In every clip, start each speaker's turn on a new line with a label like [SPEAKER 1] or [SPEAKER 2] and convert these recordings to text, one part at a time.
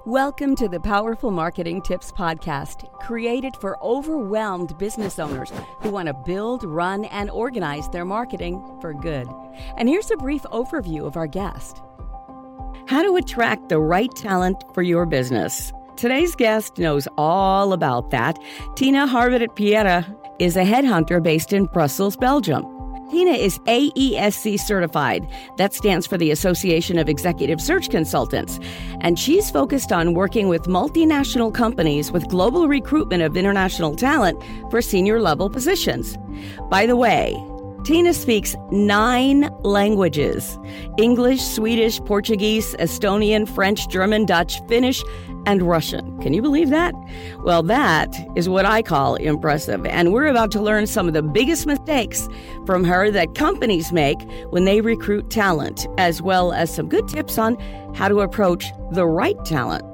[SPEAKER 1] Welcome to the Powerful Marketing Tips Podcast, created for overwhelmed business owners who want to build, run, and organize their marketing for good. And here's a brief overview of our guest How to attract the right talent for your business. Today's guest knows all about that. Tiina Jarvet Pereira is a headhunter based in Brussels, Belgium. Tiina is AESC certified. That stands for the Association of Executive Search Consultants. And she's focused on working with multinational companies with global recruitment of international talent for senior level positions. By the way, Tiina speaks nine languages English, Swedish, Portuguese, Estonian, French, German, Dutch, Finnish, and Russian. Can you believe that? Well, that is what I call impressive. And we're about to learn some of the biggest mistakes from her that companies make when they recruit talent, as well as some good tips on how to approach the right talent.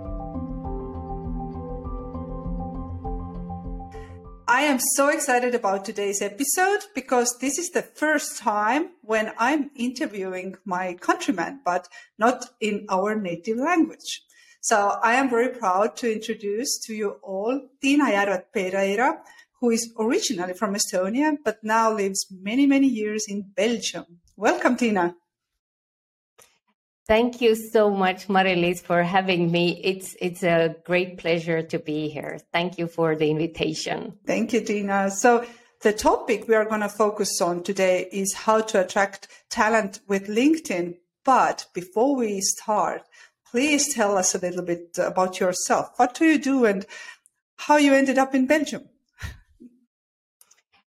[SPEAKER 2] I am so excited about today's episode because this is the first time when I'm interviewing my countryman, but not in our native language. So I am very proud to introduce to you all Tiina Järvet Pereira, who is originally from Estonia, but now lives many, many years in Belgium. Welcome, Tiina.
[SPEAKER 3] Thank you so much, Marilis, for having me. It's it's a great pleasure to be here. Thank you for the invitation.
[SPEAKER 2] Thank you, Tiina. So the topic we are going to focus on today is how to attract talent with LinkedIn. But before we start, Please tell us a little bit about yourself. What do you do and how you ended up in Belgium?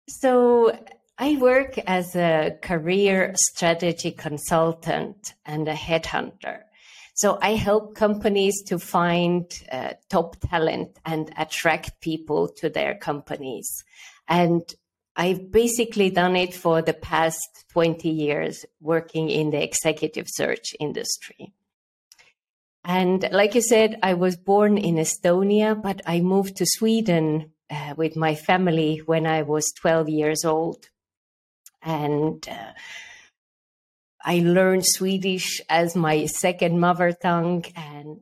[SPEAKER 3] So, I work as a career strategy consultant and a headhunter. So I help companies to find uh, top talent and attract people to their companies. And I've basically done it for the past 20 years working in the executive search industry. And like you said, I was born in Estonia, but I moved to Sweden uh, with my family when I was 12 years old. And uh, I learned Swedish as my second mother tongue. And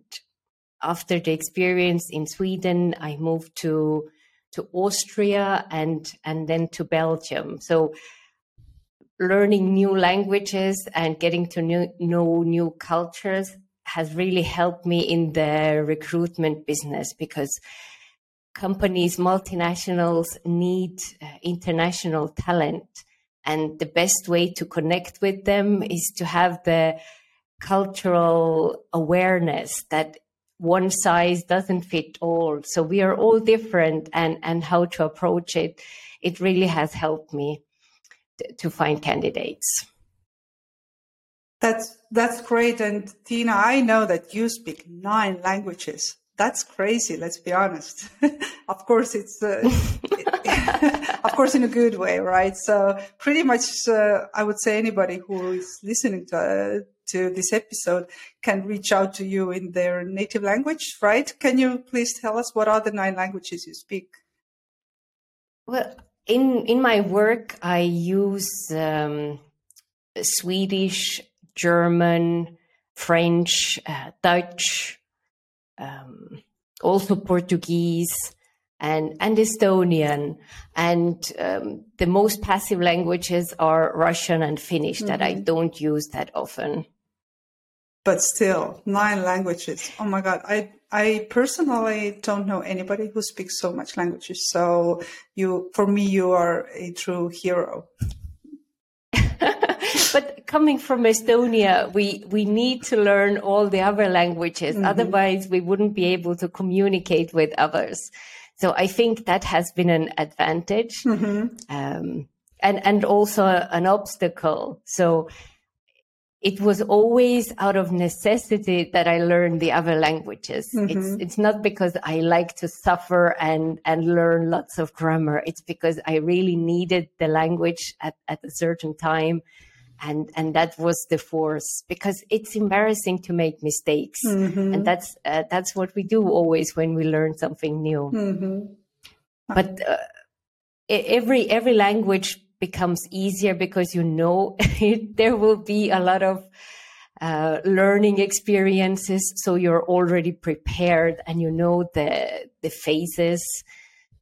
[SPEAKER 3] after the experience in Sweden, I moved to to Austria and and then to Belgium. So learning new languages and getting to new, know new cultures has really helped me in the recruitment business because companies, multinationals need uh, international talent. And the best way to connect with them is to have the cultural awareness that one size doesn't fit all. So we are all different and, and how to approach it. It really has helped me to, to find candidates.
[SPEAKER 2] That's that's great. And Tiina, I know that you speak nine languages. That's crazy. Let's be honest. of course, it's uh, of course in a good way, right? So pretty much, uh, I would say anybody who is listening to uh, to this episode can reach out to you in their native language, right? Can you please tell us what are the nine languages you speak?
[SPEAKER 3] Well, in in my work, I use um, Swedish, German, French, uh, Dutch, um, also Portuguese, and, and Estonian. And um, the most passive languages are Russian and Finnish mm-hmm. that I mm-hmm. don't use that often.
[SPEAKER 2] But still, nine languages. Oh my God. I, I personally don't know anybody who speaks so much languages. So you, for me, you are a true hero.
[SPEAKER 3] but coming from Estonia, we, we need to learn all the other languages. Mm-hmm. Otherwise, we wouldn't be able to communicate with others. So I think that has been an advantage. Mm-hmm. Um, and, and also an obstacle. So it was always out of necessity that I learned the other languages. Mm-hmm. It's it's not because I like to suffer and and learn lots of grammar. It's because I really needed the language at, at a certain time. And, and that was the force because it's embarrassing to make mistakes. Mm-hmm. And that's, uh, that's what we do always when we learn something new. Mm-hmm. But uh, every, every language becomes easier because you know there will be a lot of uh, learning experiences. So you're already prepared and you know the, the phases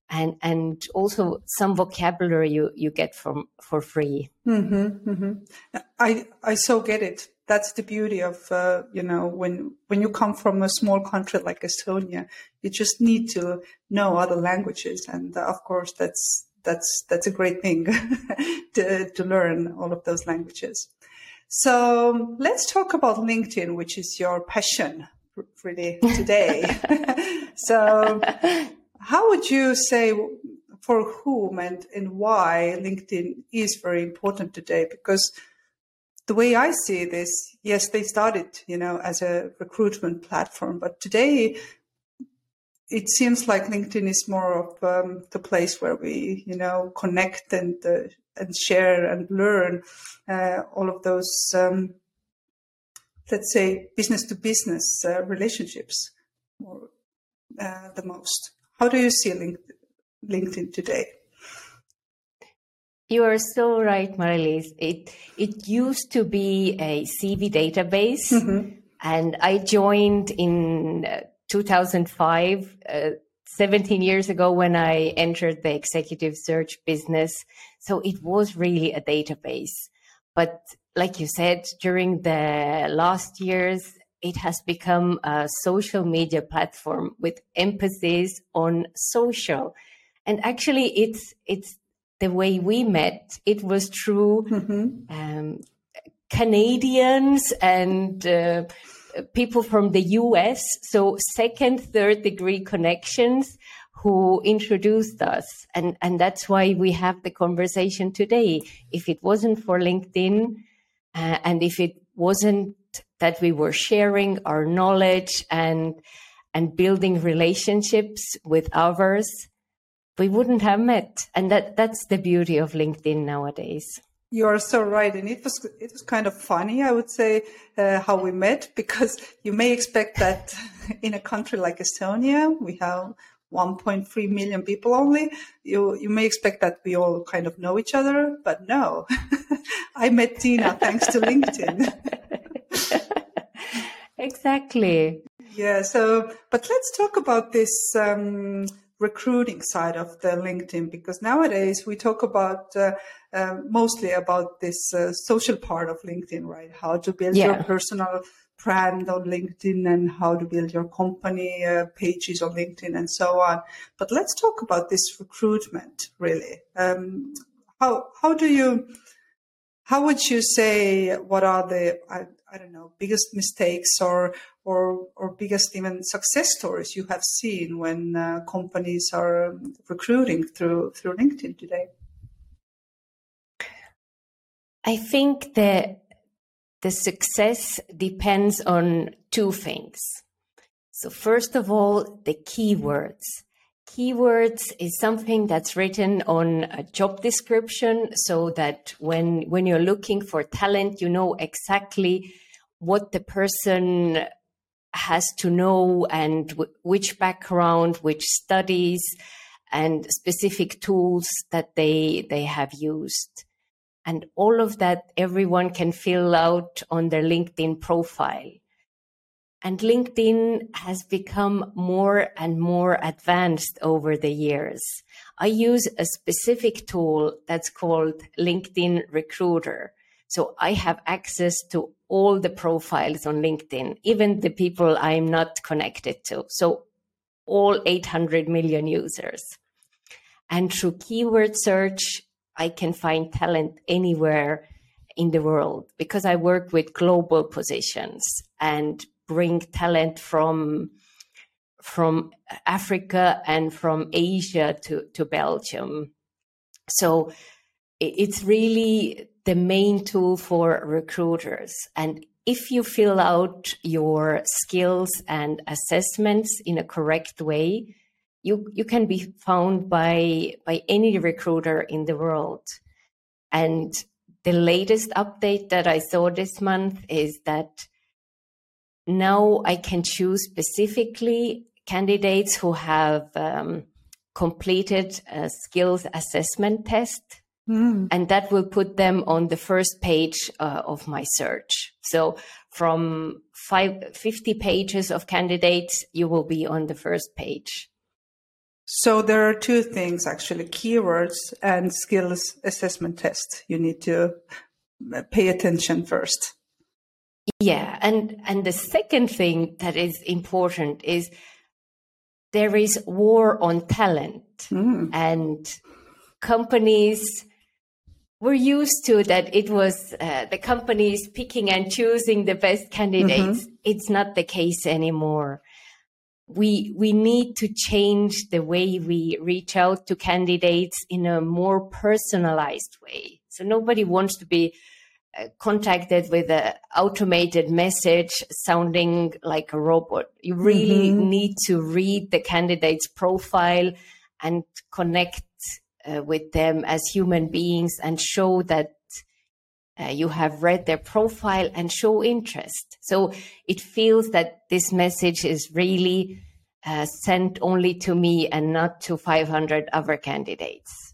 [SPEAKER 3] and, and also some vocabulary you, you get from, for free.
[SPEAKER 2] Mm-hmm, mm-hmm. I, I so get it. That's the beauty of, uh, you know, when, when you come from a small country like Estonia, you just need to know other languages. And uh, of course, that's, that's, that's a great thing to, to learn all of those languages. So let's talk about LinkedIn, which is your passion really today. so how would you say for whom and, and why LinkedIn is very important today? Because the way I see this, yes, they started, you know, as a recruitment platform, but today it seems like LinkedIn is more of um, the place where we, you know, connect and uh, and share and learn uh, all of those, um, let's say, business to business uh, relationships more, uh, the most. How do you see LinkedIn today?
[SPEAKER 3] You are so right, Marilise. It it used to be a CV database, mm-hmm. and I joined in uh, 2005. Uh, 17 years ago when I entered the executive search business. So it was really a database. But like you said, during the last years, it has become a social media platform with emphasis on social. And actually, it's, it's the way we met. It was through mm-hmm. um, Canadians and uh, people from the US, so second, third degree connections who introduced us. And, and that's why we have the conversation today. If it wasn't for LinkedIn, uh, and if it wasn't that we were sharing our knowledge and, and building relationships with others, we wouldn't have met. And that, that's the beauty of LinkedIn nowadays.
[SPEAKER 2] You are so right, and it was it was kind of funny, I would say, uh, how we met because you may expect that in a country like Estonia, we have 1.3 million people only. You you may expect that we all kind of know each other, but no, I met Tiina thanks to LinkedIn.
[SPEAKER 3] exactly.
[SPEAKER 2] Yeah. So, but let's talk about this. Um, recruiting side of the LinkedIn because nowadays we talk about uh, uh, mostly about this uh, social part of LinkedIn, right? How to build yeah. your personal brand on LinkedIn and how to build your company uh, pages on LinkedIn and so on. But let's talk about this recruitment really. Um, how how do you how would you say what are the I, don't know biggest mistakes or or or biggest even success stories you have seen when uh, companies are um, recruiting through through LinkedIn today?
[SPEAKER 3] I think that the success depends on two things. So first of all, the keywords. Keywords is something that's written on a job description so that when when you're looking for talent, you know exactly what the person has to know and w- which background, which studies and specific tools that they they have used. And all of that everyone can fill out on their LinkedIn profile. And LinkedIn has become more and more advanced over the years. I use a specific tool that's called LinkedIn Recruiter. So I have access to all the profiles on LinkedIn, even the people I'm not connected to. So all 800 million users. And through keyword search, I can find talent anywhere in the world because I work with global positions and bring talent from from Africa and from Asia to, to Belgium. So it's really the main tool for recruiters. And if you fill out your skills and assessments in a correct way, you you can be found by by any recruiter in the world and the latest update that i saw this month is that now i can choose specifically candidates who have um, completed a skills assessment test mm. and that will put them on the first page uh, of my search so from five, 50 pages of candidates, you will be on the first page.
[SPEAKER 2] So there are two things actually, keywords and skills assessment test. You need to pay attention first.
[SPEAKER 3] Yeah, and and the second thing that is important is there is war on talent mm. and companies were used to that it was uh, the companies picking and choosing the best candidates mm-hmm. it's not the case anymore we we need to change the way we reach out to candidates in a more personalized way so nobody wants to be contacted with an automated message sounding like a robot you really mm-hmm. need to read the candidate's profile and connect uh, with them as human beings and show that uh, you have read their profile and show interest. So it feels that this message is really uh, sent only to me and not to 500 other candidates.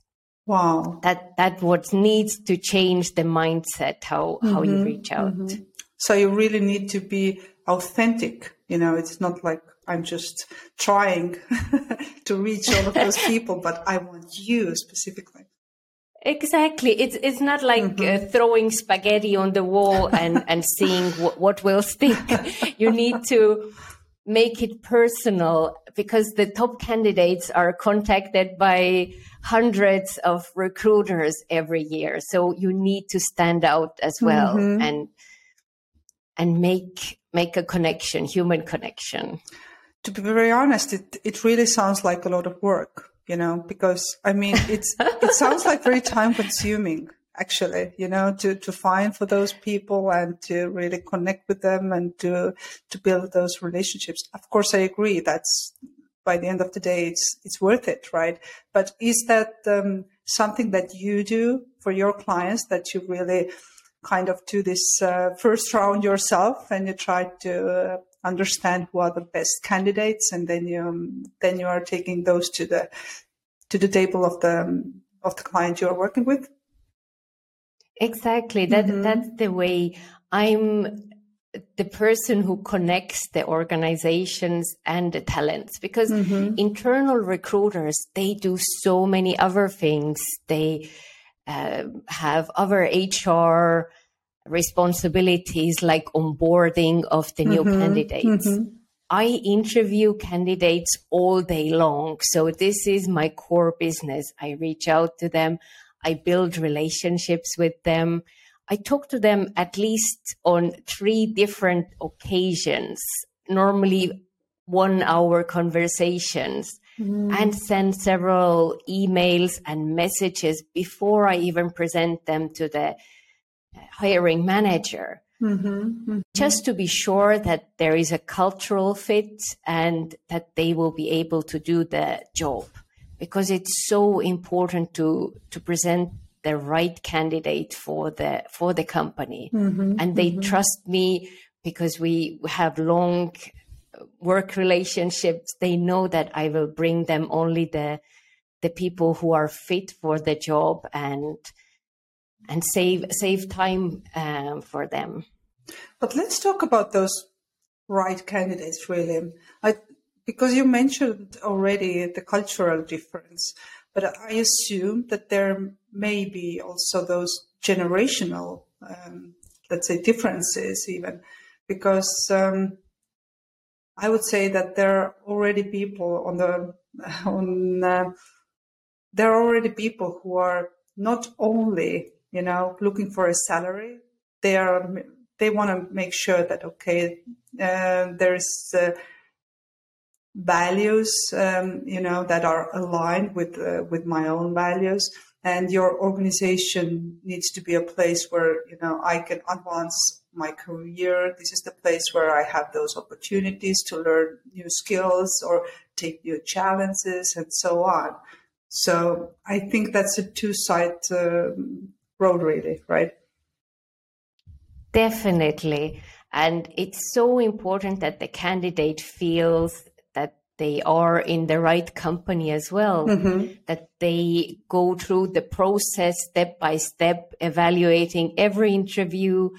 [SPEAKER 2] Wow.
[SPEAKER 3] That that what needs to change the mindset how mm-hmm, how you mm-hmm. reach out. Mm-hmm.
[SPEAKER 2] So you really need to be authentic. You know, it's not like I'm just trying to reach all of those people, but I want you specifically.
[SPEAKER 3] Exactly. It's it's not like mm-hmm. uh, throwing spaghetti on the wall and and seeing w- what will stick. you need to make it personal because the top candidates are contacted by hundreds of recruiters every year. So you need to stand out as well mm-hmm. and and make make a connection, human connection
[SPEAKER 2] to be very honest, it, it really sounds like a lot of work, you know, because I mean, it's, it sounds like very time consuming actually, you know, to, to find for those people and to really connect with them and to, to build those relationships. Of course, I agree. That's by the end of the day, it's, it's worth it, right? But is that, um, something that you do for your clients that you really kind of do this uh, first round yourself and you try to uh, understand who are the best candidates, and then you um, then you are taking those to the to the table of the um, of the client you are working with.
[SPEAKER 3] Exactly. That mm-hmm. that's the way I'm the person who connects the organizations and the talents because mm-hmm. internal recruiters they do so many other things they uh, have other hr responsibilities like onboarding of the new mm-hmm, candidates. Mm-hmm. I interview candidates all day long. So this is my core business. I reach out to them. I build relationships with them. I talk to them at least on three different occasions, normally one hour conversations, mm. and send several emails and messages before I even present them to the hiring manager. Mm-hmm, mm-hmm. Just to be sure that there is a cultural fit and that they will be able to do the job because it's so important to to present the right candidate for the for the company mm-hmm, and they mm-hmm. trust me because we have long work relationships they know that i will bring them only the the people who are fit for the job and and save save time um, for them.
[SPEAKER 2] But let's talk about those right candidates, william I, because you mentioned already the cultural difference, but I assume that there may be also those generational, um, let's say, differences, even because um, I would say that there are already people on the on uh, there are already people who are not only you know, looking for a salary. They are they want to make sure that okay, uh, there's uh, values, um, you know, that are aligned with uh, with my own values, and your organization needs to be a place where you know I can advance my career. This is the place where I have those opportunities to learn new skills or take new challenges and so on. So I think that's a two-sided um, road really, right?
[SPEAKER 3] Definitely. And it's so important that the candidate feels they are in the right company as well, mm-hmm. that they go through the process step by step, evaluating every interview,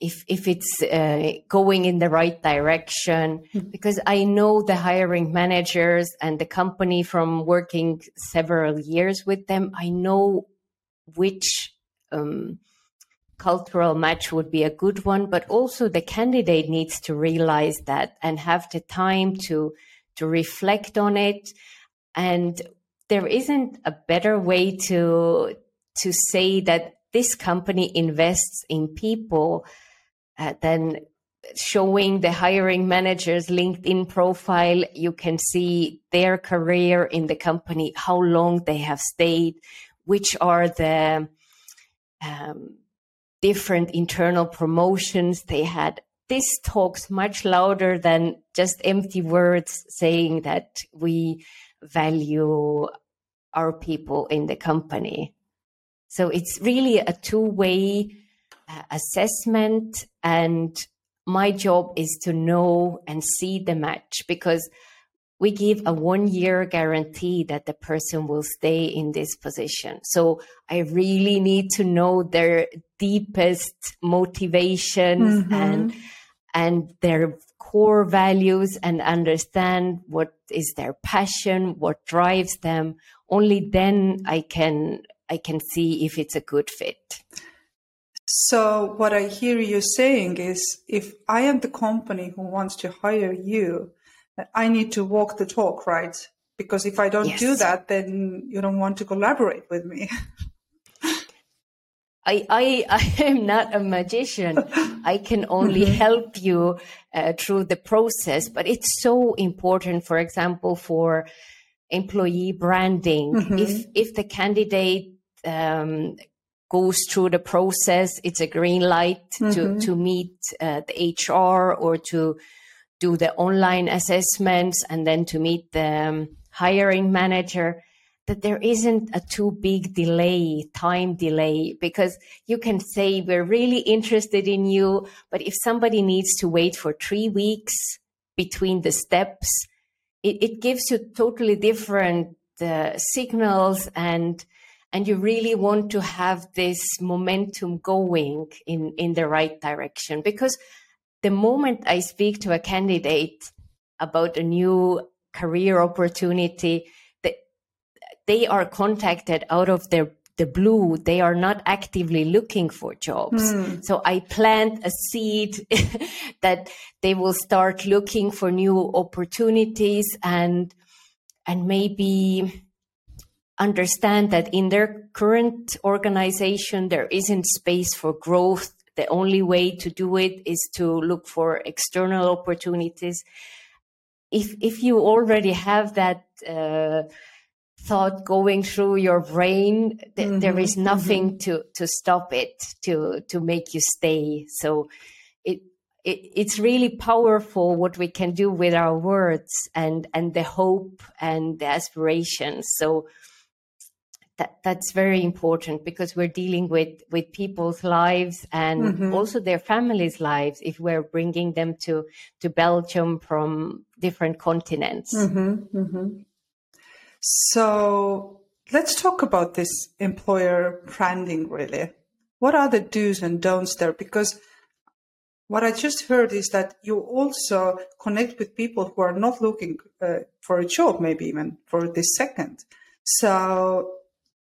[SPEAKER 3] if if it's uh, going in the right direction mm-hmm. because i know the hiring managers and the company from working several years with them i know which um, cultural match would be a good one but also the candidate needs to realize that and have the time to to reflect on it and there isn't a better way to to say that this company invests in people uh, than showing the hiring manager's LinkedIn profile. You can see their career in the company, how long they have stayed, which are the um, different internal promotions they had. This talks much louder than just empty words saying that we value our people in the company. So it's really a two way uh, assessment. And my job is to know and see the match because we give a one year guarantee that the person will stay in this position. So I really need to know their deepest motivations mm-hmm. and and their core values and understand what is their passion, what drives them. Only then I can I can see if it's a good fit.
[SPEAKER 2] So what I hear you saying is if I am the company who wants to hire you, I need to walk the talk, right? Because if I don't yes. do that, then you don't want to collaborate with me.
[SPEAKER 3] I, I, I am not a magician. I can only mm-hmm. help you uh, through the process, but it's so important, for example, for employee branding. Mm-hmm. If, if the candidate um, goes through the process, it's a green light mm-hmm. to, to meet uh, the HR or to do the online assessments and then to meet the um, hiring manager that there isn't a too big delay, time delay, because you can say, we're really interested in you. But if somebody needs to wait for three weeks between the steps, it, it gives you totally different uh, signals and and you really want to have this momentum going in in the right direction because the moment i speak to a candidate about a new career opportunity they, they are contacted out of their the blue they are not actively looking for jobs mm. so i plant a seed that they will start looking for new opportunities and and maybe understand that in their current organization, there isn't space for growth. The only way to do it is to look for external opportunities. If, if you already have that uh, thought going through your brain, th- mm-hmm, there is nothing mm-hmm. to, to stop it, to, to make you stay. So it, it, it's really powerful what we can do with our words and, and the hope and the aspirations. So, that that's very important because we're dealing with with people's lives and mm-hmm. also their families' lives if we're bringing them to to Belgium from different continents.
[SPEAKER 2] Mm-hmm. Mm-hmm. So let's talk about this employer branding. Really, what are the do's and don'ts there? Because what I just heard is that you also connect with people who are not looking uh, for a job, maybe even for this second. So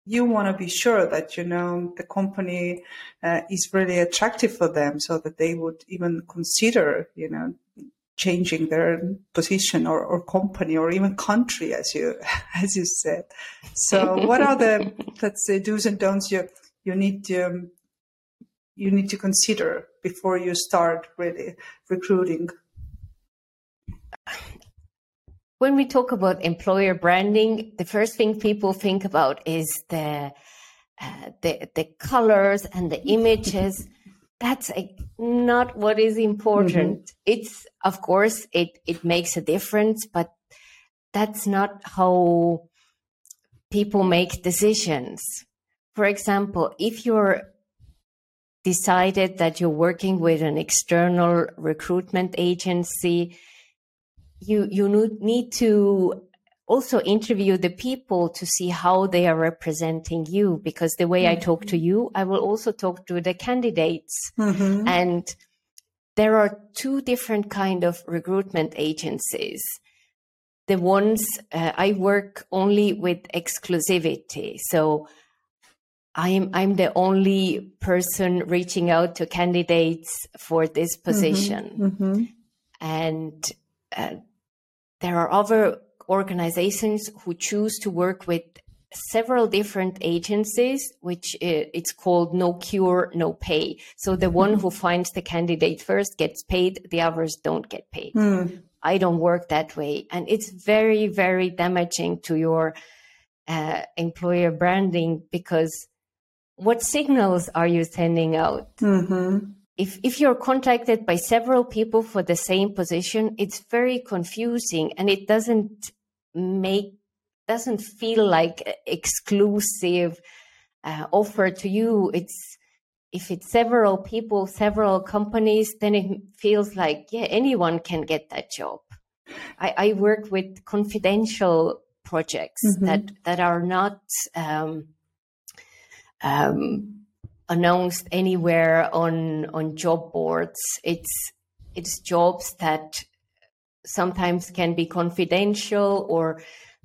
[SPEAKER 2] you want to be sure that you know the company uh, is really attractive for them so that they would even consider you know changing their position or, or company or even country as you as you said. So what are the let's say do's and don'ts you you need to um, you need to consider before you start really recruiting
[SPEAKER 3] when we talk about employer branding, the first thing people think about is the uh, the the colors and the images. That's a, not what is important. Mm-hmm. It's of course it it makes a difference, but that's not how people make decisions. For example, if you're decided that you're working with an external recruitment agency you you need to also interview the people to see how they are representing you because the way mm-hmm. I talk to you, I will also talk to the candidates. Mm-hmm. And there are two different kind of recruitment agencies. The ones uh, I work only with exclusivity. So I'm I'm the only person reaching out to candidates for this mm-hmm. position. Mm-hmm. And uh, there are other organizations who choose to work with several different agencies, which it's called no cure, no pay. So the one who finds the candidate first gets paid, the others don't get paid. Mm. I don't work that way. And it's very, very damaging to your uh, employer branding because what signals are you sending out? Mm-hmm if if you're contacted by several people for the same position it's very confusing and it doesn't make doesn't feel like exclusive uh, offer to you it's if it's several people several companies then it feels like yeah anyone can get that job i, I work with confidential projects mm-hmm. that that are not um, um, announced anywhere on on job boards. It's it's jobs that sometimes can be confidential or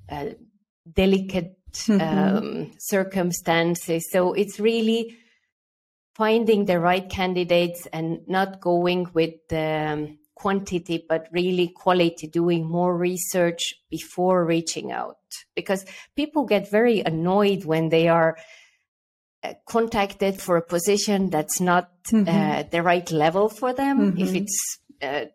[SPEAKER 3] uh, delicate mm-hmm. um, circumstances. So it's really finding the right candidates and not going with the um, quantity, but really quality, doing more research before reaching out. Because people get very annoyed when they are contacted for a position that's not mm-hmm. uh, the right level for them, mm-hmm. if it's uh,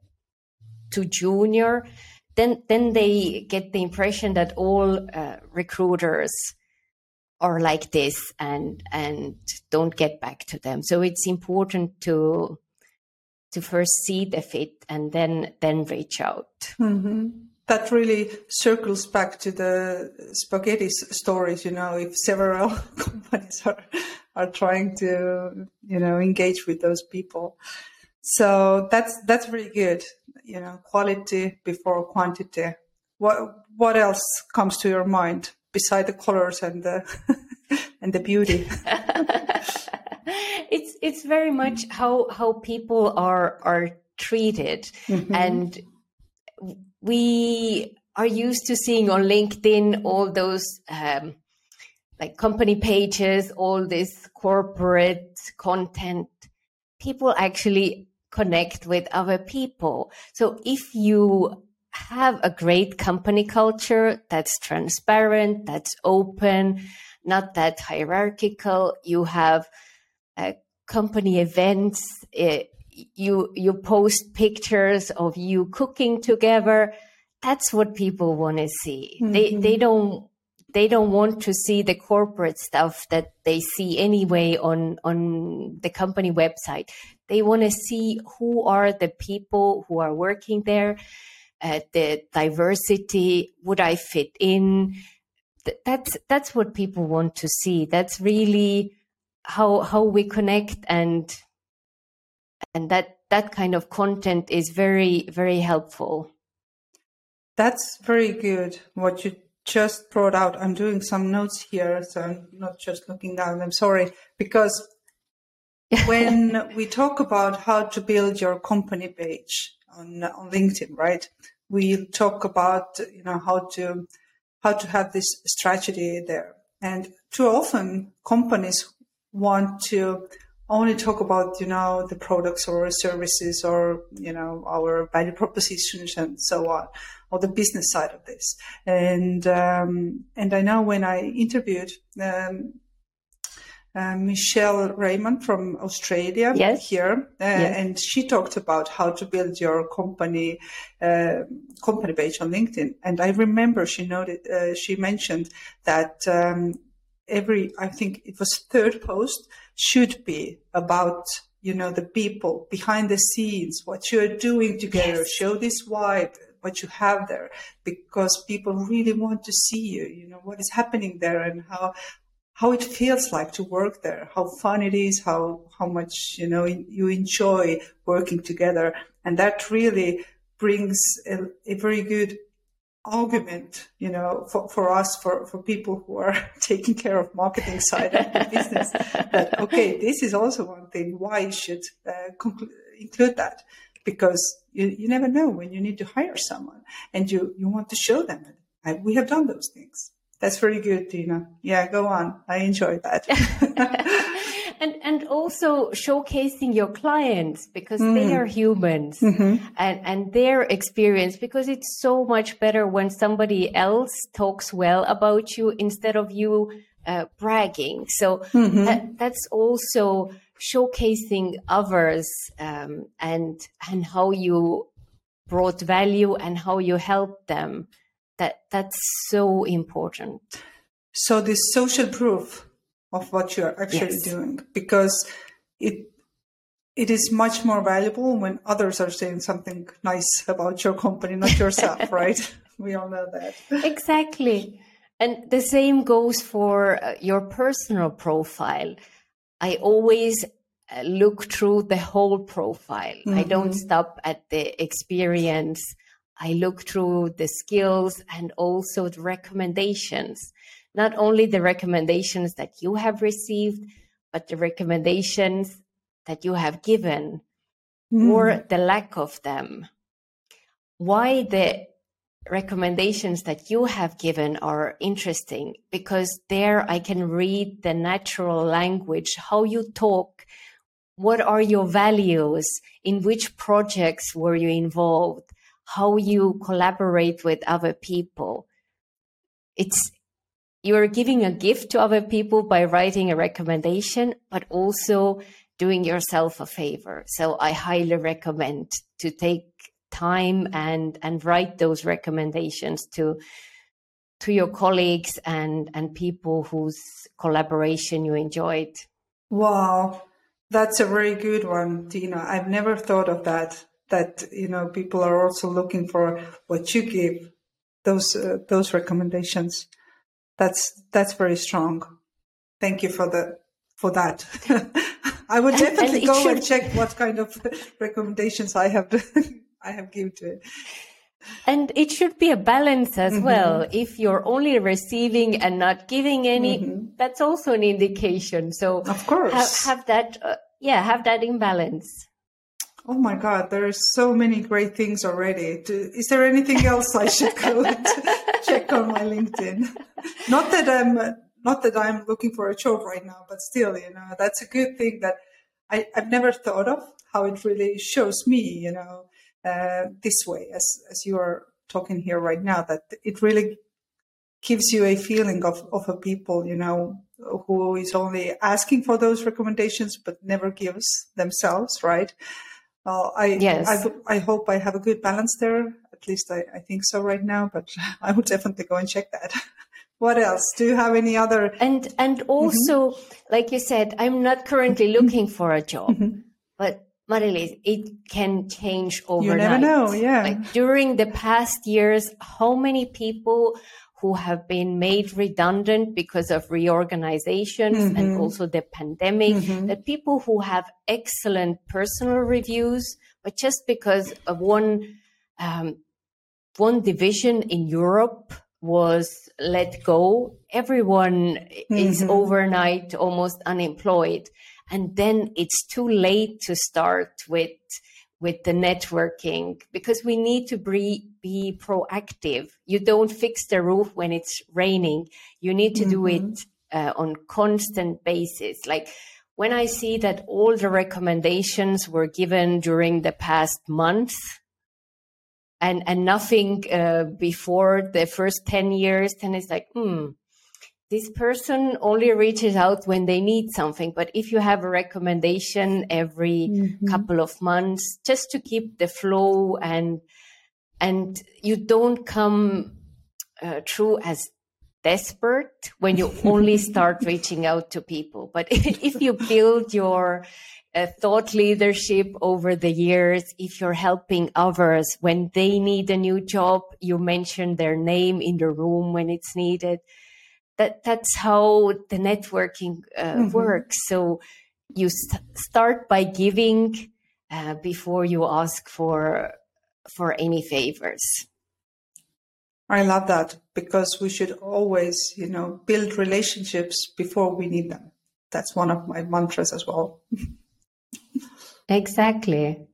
[SPEAKER 3] too junior, then then they get the impression that all uh, recruiters are like this and and don't get back to them. So it's important to to first see the fit and then then reach out.
[SPEAKER 2] Mm-hmm that really circles back to the spaghetti stories. You know, if several companies are are trying to you know engage with those people, so that's that's really good. You know, quality before quantity. What what else comes to your mind beside the colors and the and the beauty?
[SPEAKER 3] it's it's very much how how people are are treated mm-hmm. and we are used to seeing on LinkedIn all those um, like company pages, all this corporate content. People actually connect with other people. So if you have a great company culture that's transparent, that's open, not that hierarchical, you have uh, company events, uh, you you post pictures of you cooking together. That's what people want to see mm-hmm. they they don't they don't want to see the corporate stuff that they see anyway on on the company website. They want to see who are the people who are working there uh, the diversity would i fit in? That's that's what people want to see. That's really how how we connect and and that that kind of content is very very helpful.
[SPEAKER 2] That's very good what you just brought out. I'm doing some notes here so i'm not just looking down. I'm sorry because when we talk about how to build your company page on, on linkedin right we talk about you know how to how to have this strategy there. And too often companies want to only talk about you know the products or services or you know our value propositions and so on or the business side of this and um, and i know when i interviewed um, uh, Michelle Raymond from Australia
[SPEAKER 3] yes.
[SPEAKER 2] here, uh, yes. and she talked about how to build your company uh, company page on LinkedIn. And I remember she noted uh, she mentioned that um, every I think it was third post should be about you know the people behind the scenes what you're doing together yes. show this vibe what you have there because people really want to see you you know what is happening there and how how it feels like to work there how fun it is how how much you know you enjoy working together and that really brings a, a very good argument, you know, for, for us, for, for people who are taking care of marketing side of the business, that, okay, this is also one thing why you should uh, conclu- include that because you, you never know when you need to hire someone and you, you want to show them that we have done those things. That's very good, Tiina. Yeah, go on. I enjoy that.
[SPEAKER 3] and and also showcasing your clients because mm. they are humans mm-hmm. and and their experience because it's so much better when somebody else talks well about you instead of you uh, bragging. So mm-hmm. that, that's also showcasing others um, and and how you brought value and how you helped them that that's so important
[SPEAKER 2] so this social proof of what you're actually yes. doing because it it is much more valuable when others are saying something nice about your company not yourself right? We all know that.
[SPEAKER 3] Exactly. And the same goes for uh, your personal profile. I always uh, look through the whole profile. Mm-hmm. i don't stop at the experience. I look through the skills and also the recommendations, not only the recommendations that you have received, but the recommendations that you have given mm. or the lack of them. Why the recommendations that you have given are interesting because there I can read the natural language, how you talk, what are your values, in which projects were you involved, how you collaborate with other people. It's you're giving a gift to other people by writing a recommendation, but also doing yourself a favor. So I highly recommend to take time and and write those recommendations to to your colleagues and and people whose collaboration you enjoyed.
[SPEAKER 2] Wow. That's a very good one, Tiina. I've never thought of that that you know people are also looking for what you give those uh, those recommendations that's that's very strong thank you for the for that i would definitely and go should... and check what kind of recommendations i have i have given to it
[SPEAKER 3] and it should be a balance as mm-hmm. well. If you're only receiving and not giving any, mm-hmm. that's also an indication. So,
[SPEAKER 2] of course,
[SPEAKER 3] have, have that, uh, yeah, have that imbalance.
[SPEAKER 2] Oh my God, there are so many great things already. Is there anything else I should go and check on my LinkedIn? Not that I'm not that I'm looking for a job right now, but still, you know, that's a good thing that I, have never thought of how it really shows me, you know, uh, this way as as you are talking here right now. That it really gives you a feeling of of a people, you know, who is only asking for those recommendations but never gives themselves, right? Well, I, yes. I, I hope I have a good balance there. At least I, I think so right now, but I will definitely go and check that. what else? Do you have any other?
[SPEAKER 3] And, and also, mm-hmm. like you said, I'm not currently mm-hmm. looking for a job, mm-hmm. but Marilis, it can change overnight.
[SPEAKER 2] You never know, yeah.
[SPEAKER 3] Like during the past years, how many people who have been made redundant because of reorganizations mm-hmm. and also the pandemic, mm-hmm. that people who have excellent personal reviews, but just because of one um, one division in Europe was let go, everyone mm-hmm. is overnight almost unemployed. And then it's too late to start with with the networking because we need to be, be proactive. You don't fix the roof when it's raining. You need to mm-hmm. do it uh, on constant basis. Like when I see that all the recommendations were given during the past month and, and nothing uh, before the first 10 years, then it's like, hmm, this person only reaches out when they need something. But if you have a recommendation every mm-hmm. couple of months, just to keep the flow and and you don't come uh, through as desperate when you only start reaching out to people. But if you build your uh, thought leadership over the years, if you're helping others when they need a new job, you mention their name in the room when it's needed that that's how the networking uh, mm-hmm. works. So you st- start by giving uh, before you ask for for any favors.
[SPEAKER 2] I love that because we should always, you know, build relationships before we need them. That's one of my mantras as well.
[SPEAKER 3] exactly.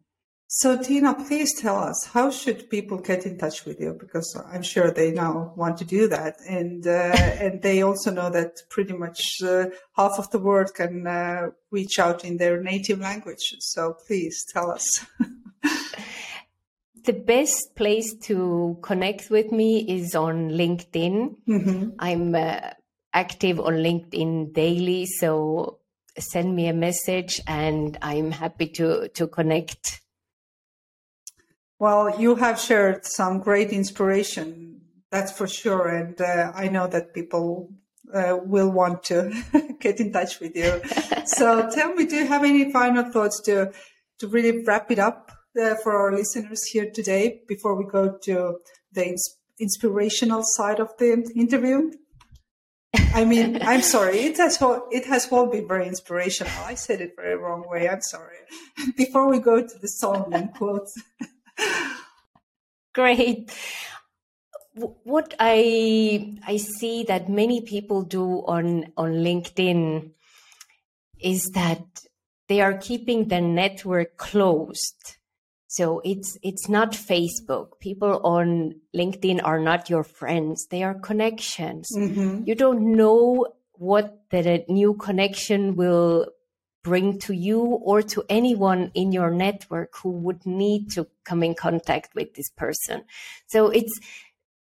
[SPEAKER 2] So Tiina, please tell us how should people get in touch with you because I'm sure they now want to do that, and uh, and they also know that pretty much uh, half of the world can uh, reach out in their native language. So please tell us.
[SPEAKER 3] the best place to connect with me is on LinkedIn. Mm-hmm. I'm uh, active on LinkedIn daily, so send me a message, and I'm happy to to connect
[SPEAKER 2] well, you have shared some great inspiration, that's for sure. And uh, I know that people uh, will want to get in touch with you. so tell me, do you have any final thoughts to, to really wrap it up uh, for our listeners here today before we go to the ins- inspirational side of the interview? I mean, I'm sorry. It has all, it has all been very inspirational. I said it very wrong way. I'm sorry. Before we go to the song and quotes.
[SPEAKER 3] Great. What I I see that many people do on on LinkedIn is that they are keeping their network closed. So it's it's not Facebook. People on LinkedIn are not your friends. They are connections. Mm-hmm. You don't know what the new connection will bring to you or to anyone in your network who would need to come in contact with this person. So it's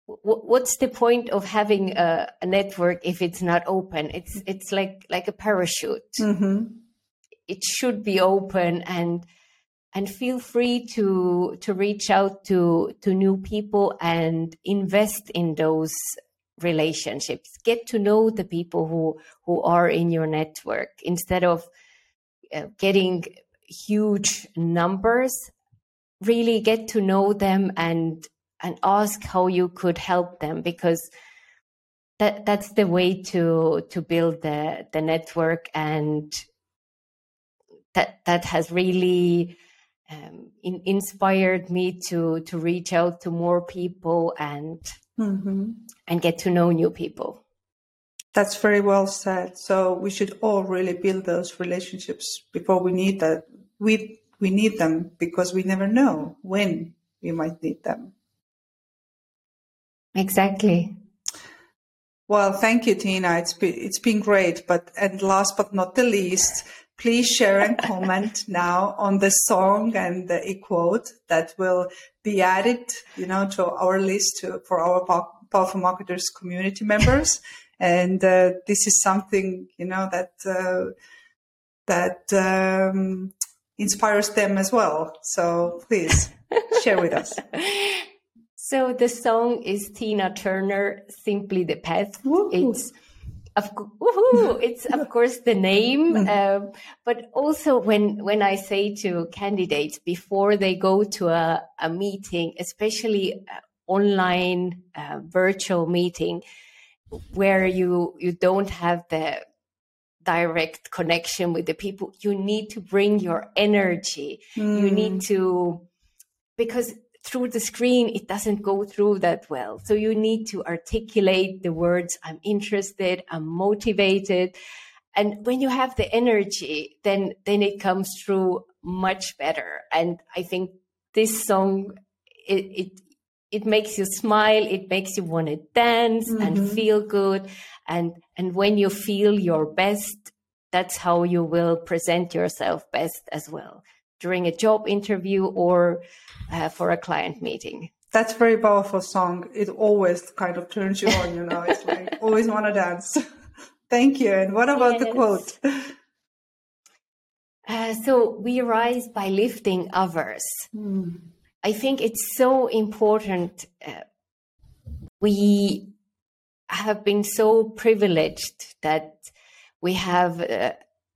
[SPEAKER 3] what's the point of having a, a network if it's not open? It's it's like like a parachute. Mm-hmm. It should be open and and feel free to to reach out to to new people and invest in those relationships get to know the people who who are in your network instead of getting huge numbers really get to know them and and ask how you could help them because that that's the way to to build the the network and that that has really um, in, inspired me to to reach out to more people and mm-hmm. and get to know new people
[SPEAKER 2] that's very well said. So we should all really build those relationships before we need that. We we need them because we never know when we might need them.
[SPEAKER 3] Exactly.
[SPEAKER 2] Well, thank you, Tiina. It's been, it's been great. But and last but not the least, please share and comment now on the song and the quote that will be added, you know, to our list to, for our powerful marketers community members and uh, this is something you know that uh, that um, inspires them as well. So please share with us.
[SPEAKER 3] So the song is Tina Turner, "Simply the Best." It's of it's of course the name, uh, but also when when I say to candidates before they go to a, a meeting, especially uh, online uh, virtual meeting, where you you don't have the direct connection with the people you need to bring your energy mm. you need hmm. to because through the screen it doesn't go through that well so you need to articulate the words i'm interested i'm motivated and when you have the energy then then it comes through much better and i think this song it, it it makes you smile it makes you want to dance mm-hmm. and feel good and and when you feel your best that's how you will present yourself best as well during a job interview or uh, for a client meeting
[SPEAKER 2] that's very powerful song it always kind of turns you on you know it's like always want to dance thank you and what about yes. the quote
[SPEAKER 3] uh, so we rise by lifting others mm. I think it's so important. Uh, we have been so privileged that we have uh,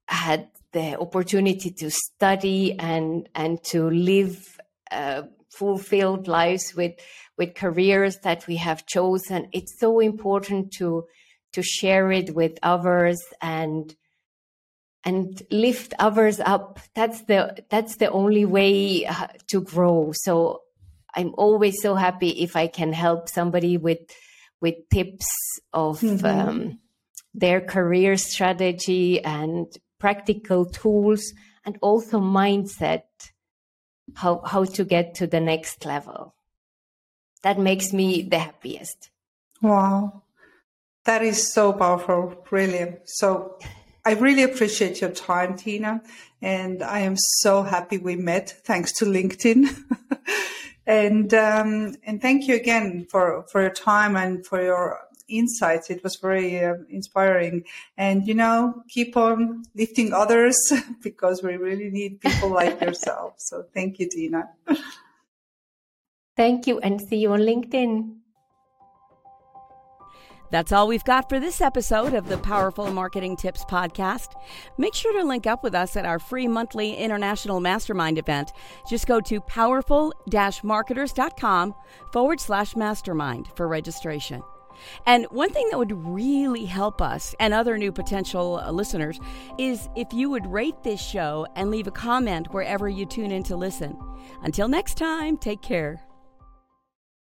[SPEAKER 3] had the opportunity to study and and to live uh, fulfilled lives with with careers that we have chosen. It's so important to to share it with others and and lift others up that's the that's the only way uh, to grow so I'm always so happy if I can help somebody with with tips of mm-hmm. um, their career strategy and practical tools and also mindset how how to get to the next level. That makes me the happiest.
[SPEAKER 2] Wow. That is so powerful, really. So I really appreciate your time, Tiina. And I am so happy we met thanks to LinkedIn. and, um, and thank you again for, for your time and for your insights. It was very uh, inspiring. And, you know, keep on lifting others because we really need people like yourself. So thank you, Tiina.
[SPEAKER 3] Thank you and see you on LinkedIn.
[SPEAKER 1] That's all we've got for this episode of the Powerful Marketing Tips Podcast. Make sure to link up with us at our free monthly international mastermind event. Just go to powerful marketers.com forward slash mastermind for registration. And one thing that would really help us and other new potential listeners is if you would rate this show and leave a comment wherever you tune in to listen. Until next time, take care.